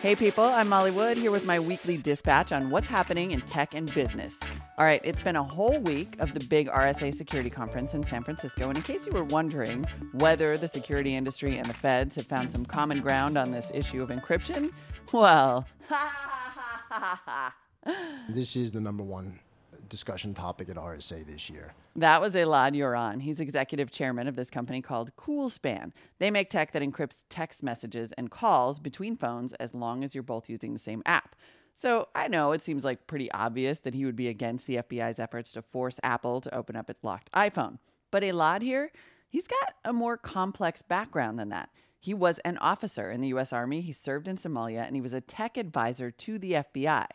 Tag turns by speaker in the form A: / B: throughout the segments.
A: Hey people, I'm Molly Wood here with my weekly dispatch on what's happening in tech and business. All right, it's been a whole week of the big RSA security conference in San Francisco. And in case you were wondering whether the security industry and the feds have found some common ground on this issue of encryption, well,
B: This is the number one discussion topic at RSA this year.
A: That was Elad Yoran. He's executive chairman of this company called KoolSpan. They make tech that encrypts text messages and calls between phones as long as you're both using the same app. So I know it seems like pretty obvious that he would be against the FBI's efforts to force Apple to open up its locked iPhone. But Elad here, he's got a more complex background than that. He was an officer in the US Army, he served in Somalia, and he was a tech advisor to the FBI.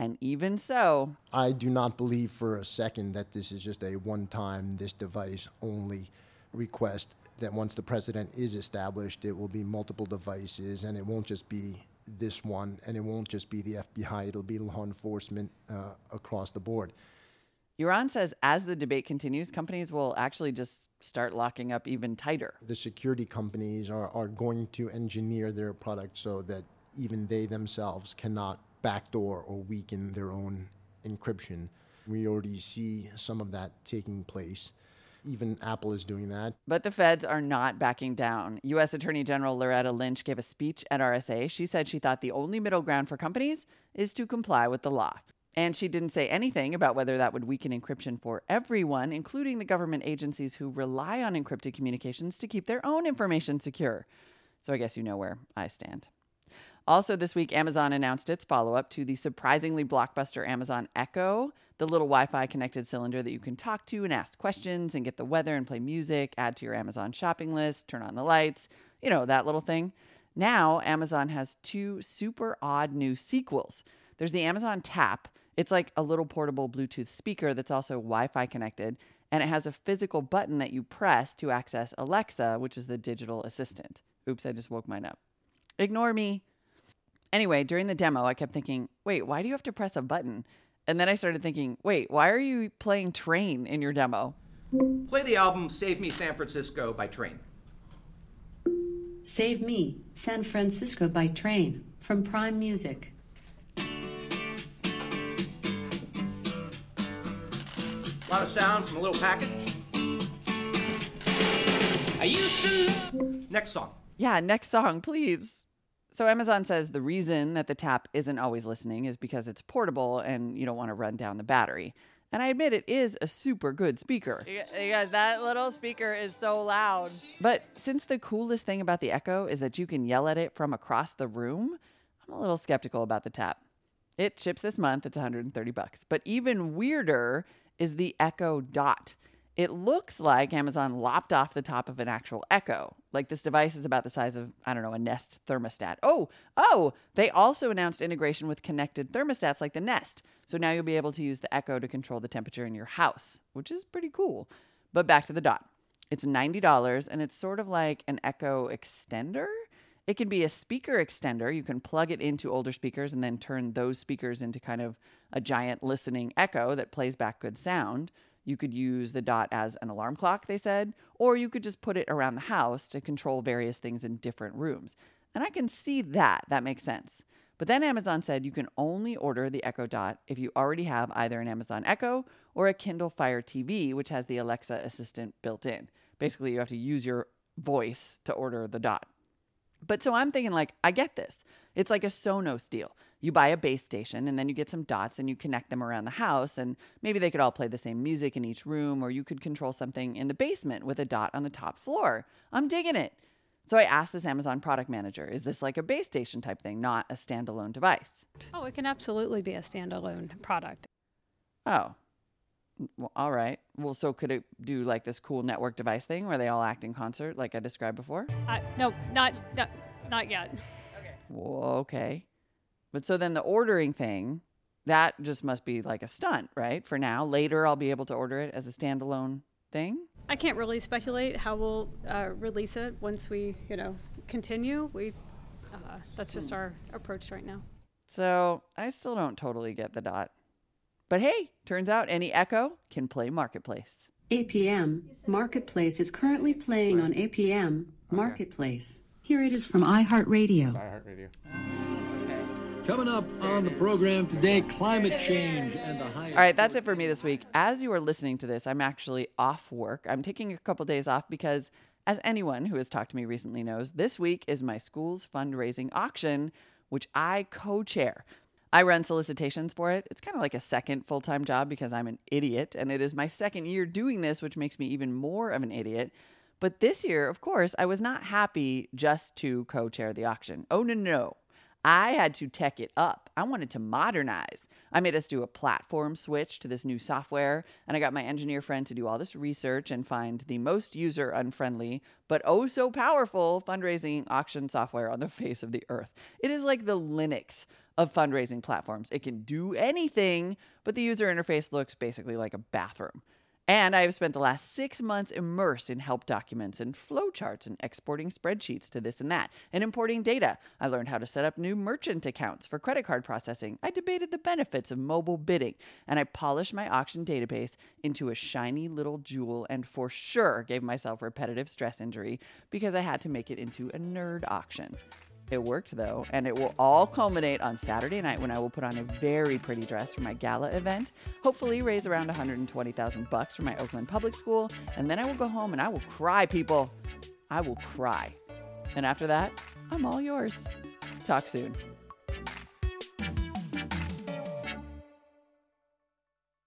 A: And even so,
B: I do not believe for a second that this is just a one time, this device only request. That once the president is established, it will be multiple devices and it won't just be this one and it won't just be the FBI, it'll be law enforcement uh, across the board.
A: Yoran says as the debate continues, companies will actually just start locking up even tighter.
B: The security companies are, are going to engineer their product so that even they themselves cannot backdoor or weaken their own encryption. We already see some of that taking place. Even Apple is doing that.
A: But the feds are not backing down. U.S. Attorney General Loretta Lynch gave a speech at RSA. She said she thought the only middle ground for companies is to comply with the law. And she didn't say anything about whether that would weaken encryption for everyone, including the government agencies who rely on encrypted communications to keep their own information secure. So I guess you know where I stand. Also, this week, Amazon announced its follow up to the surprisingly blockbuster Amazon Echo, the little Wi Fi connected cylinder that you can talk to and ask questions and get the weather and play music, add to your Amazon shopping list, turn on the lights, you know, that little thing. Now, Amazon has two super odd new sequels. There's the Amazon Tap, it's like a little portable Bluetooth speaker that's also Wi Fi connected, and it has a physical button that you press to access Alexa, which is the digital assistant. Oops, I just woke mine up. Ignore me. Anyway, during the demo, I kept thinking, wait, why do you have to press a button? And then I started thinking, wait, why are you playing Train in your demo?
C: Play the album Save Me San Francisco by Train.
D: Save Me San Francisco by Train from Prime Music.
C: A lot of sound from a little package. I used to. Next song.
A: Yeah, next song, please. So Amazon says the reason that the tap isn't always listening is because it's portable and you don't want to run down the battery. And I admit it is a super good speaker. You guys, that little speaker is so loud. But since the coolest thing about the Echo is that you can yell at it from across the room, I'm a little skeptical about the tap. It ships this month, it's 130 bucks. But even weirder is the Echo Dot. It looks like Amazon lopped off the top of an actual Echo. Like this device is about the size of, I don't know, a Nest thermostat. Oh, oh, they also announced integration with connected thermostats like the Nest. So now you'll be able to use the Echo to control the temperature in your house, which is pretty cool. But back to the Dot. It's $90 and it's sort of like an Echo extender. It can be a speaker extender. You can plug it into older speakers and then turn those speakers into kind of a giant listening echo that plays back good sound. You could use the dot as an alarm clock, they said, or you could just put it around the house to control various things in different rooms. And I can see that. That makes sense. But then Amazon said you can only order the Echo Dot if you already have either an Amazon Echo or a Kindle Fire TV, which has the Alexa assistant built in. Basically, you have to use your voice to order the Dot. But so I'm thinking, like, I get this. It's like a Sonos deal. You buy a base station and then you get some dots and you connect them around the house. And maybe they could all play the same music in each room, or you could control something in the basement with a dot on the top floor. I'm digging it. So I asked this Amazon product manager, is this like a base station type thing, not a standalone device?
E: Oh, it can absolutely be a standalone product.
A: Oh, well, all right. Well, so could it do like this cool network device thing where they all act in concert, like I described before?
E: Uh, no, not, not not yet.
A: Okay. Well, okay. But so then the ordering thing, that just must be like a stunt, right? For now. Later, I'll be able to order it as a standalone thing.
E: I can't really speculate how we'll uh, release it once we, you know, continue. We, uh, that's just our approach right now.
A: So I still don't totally get the dot. But hey, turns out any Echo can play Marketplace.
D: APM Marketplace is currently playing on APM Marketplace. Here it is from iHeartRadio.
F: iHeartRadio. Coming up on the program today, climate change and the high.
A: All right, that's it for me this week. As you are listening to this, I'm actually off work. I'm taking a couple days off because, as anyone who has talked to me recently knows, this week is my school's fundraising auction, which I co chair. I run solicitations for it. It's kind of like a second full time job because I'm an idiot, and it is my second year doing this, which makes me even more of an idiot. But this year, of course, I was not happy just to co chair the auction. Oh, no, no. I had to tech it up. I wanted to modernize. I made us do a platform switch to this new software, and I got my engineer friend to do all this research and find the most user unfriendly, but oh so powerful fundraising auction software on the face of the earth. It is like the Linux of fundraising platforms. It can do anything, but the user interface looks basically like a bathroom. And I have spent the last six months immersed in help documents and flowcharts and exporting spreadsheets to this and that and importing data. I learned how to set up new merchant accounts for credit card processing. I debated the benefits of mobile bidding and I polished my auction database into a shiny little jewel and for sure gave myself repetitive stress injury because I had to make it into a nerd auction. It worked though, and it will all culminate on Saturday night when I will put on a very pretty dress for my gala event. Hopefully, raise around 120,000 bucks for my Oakland public school, and then I will go home and I will cry, people. I will cry. And after that, I'm all yours. Talk soon.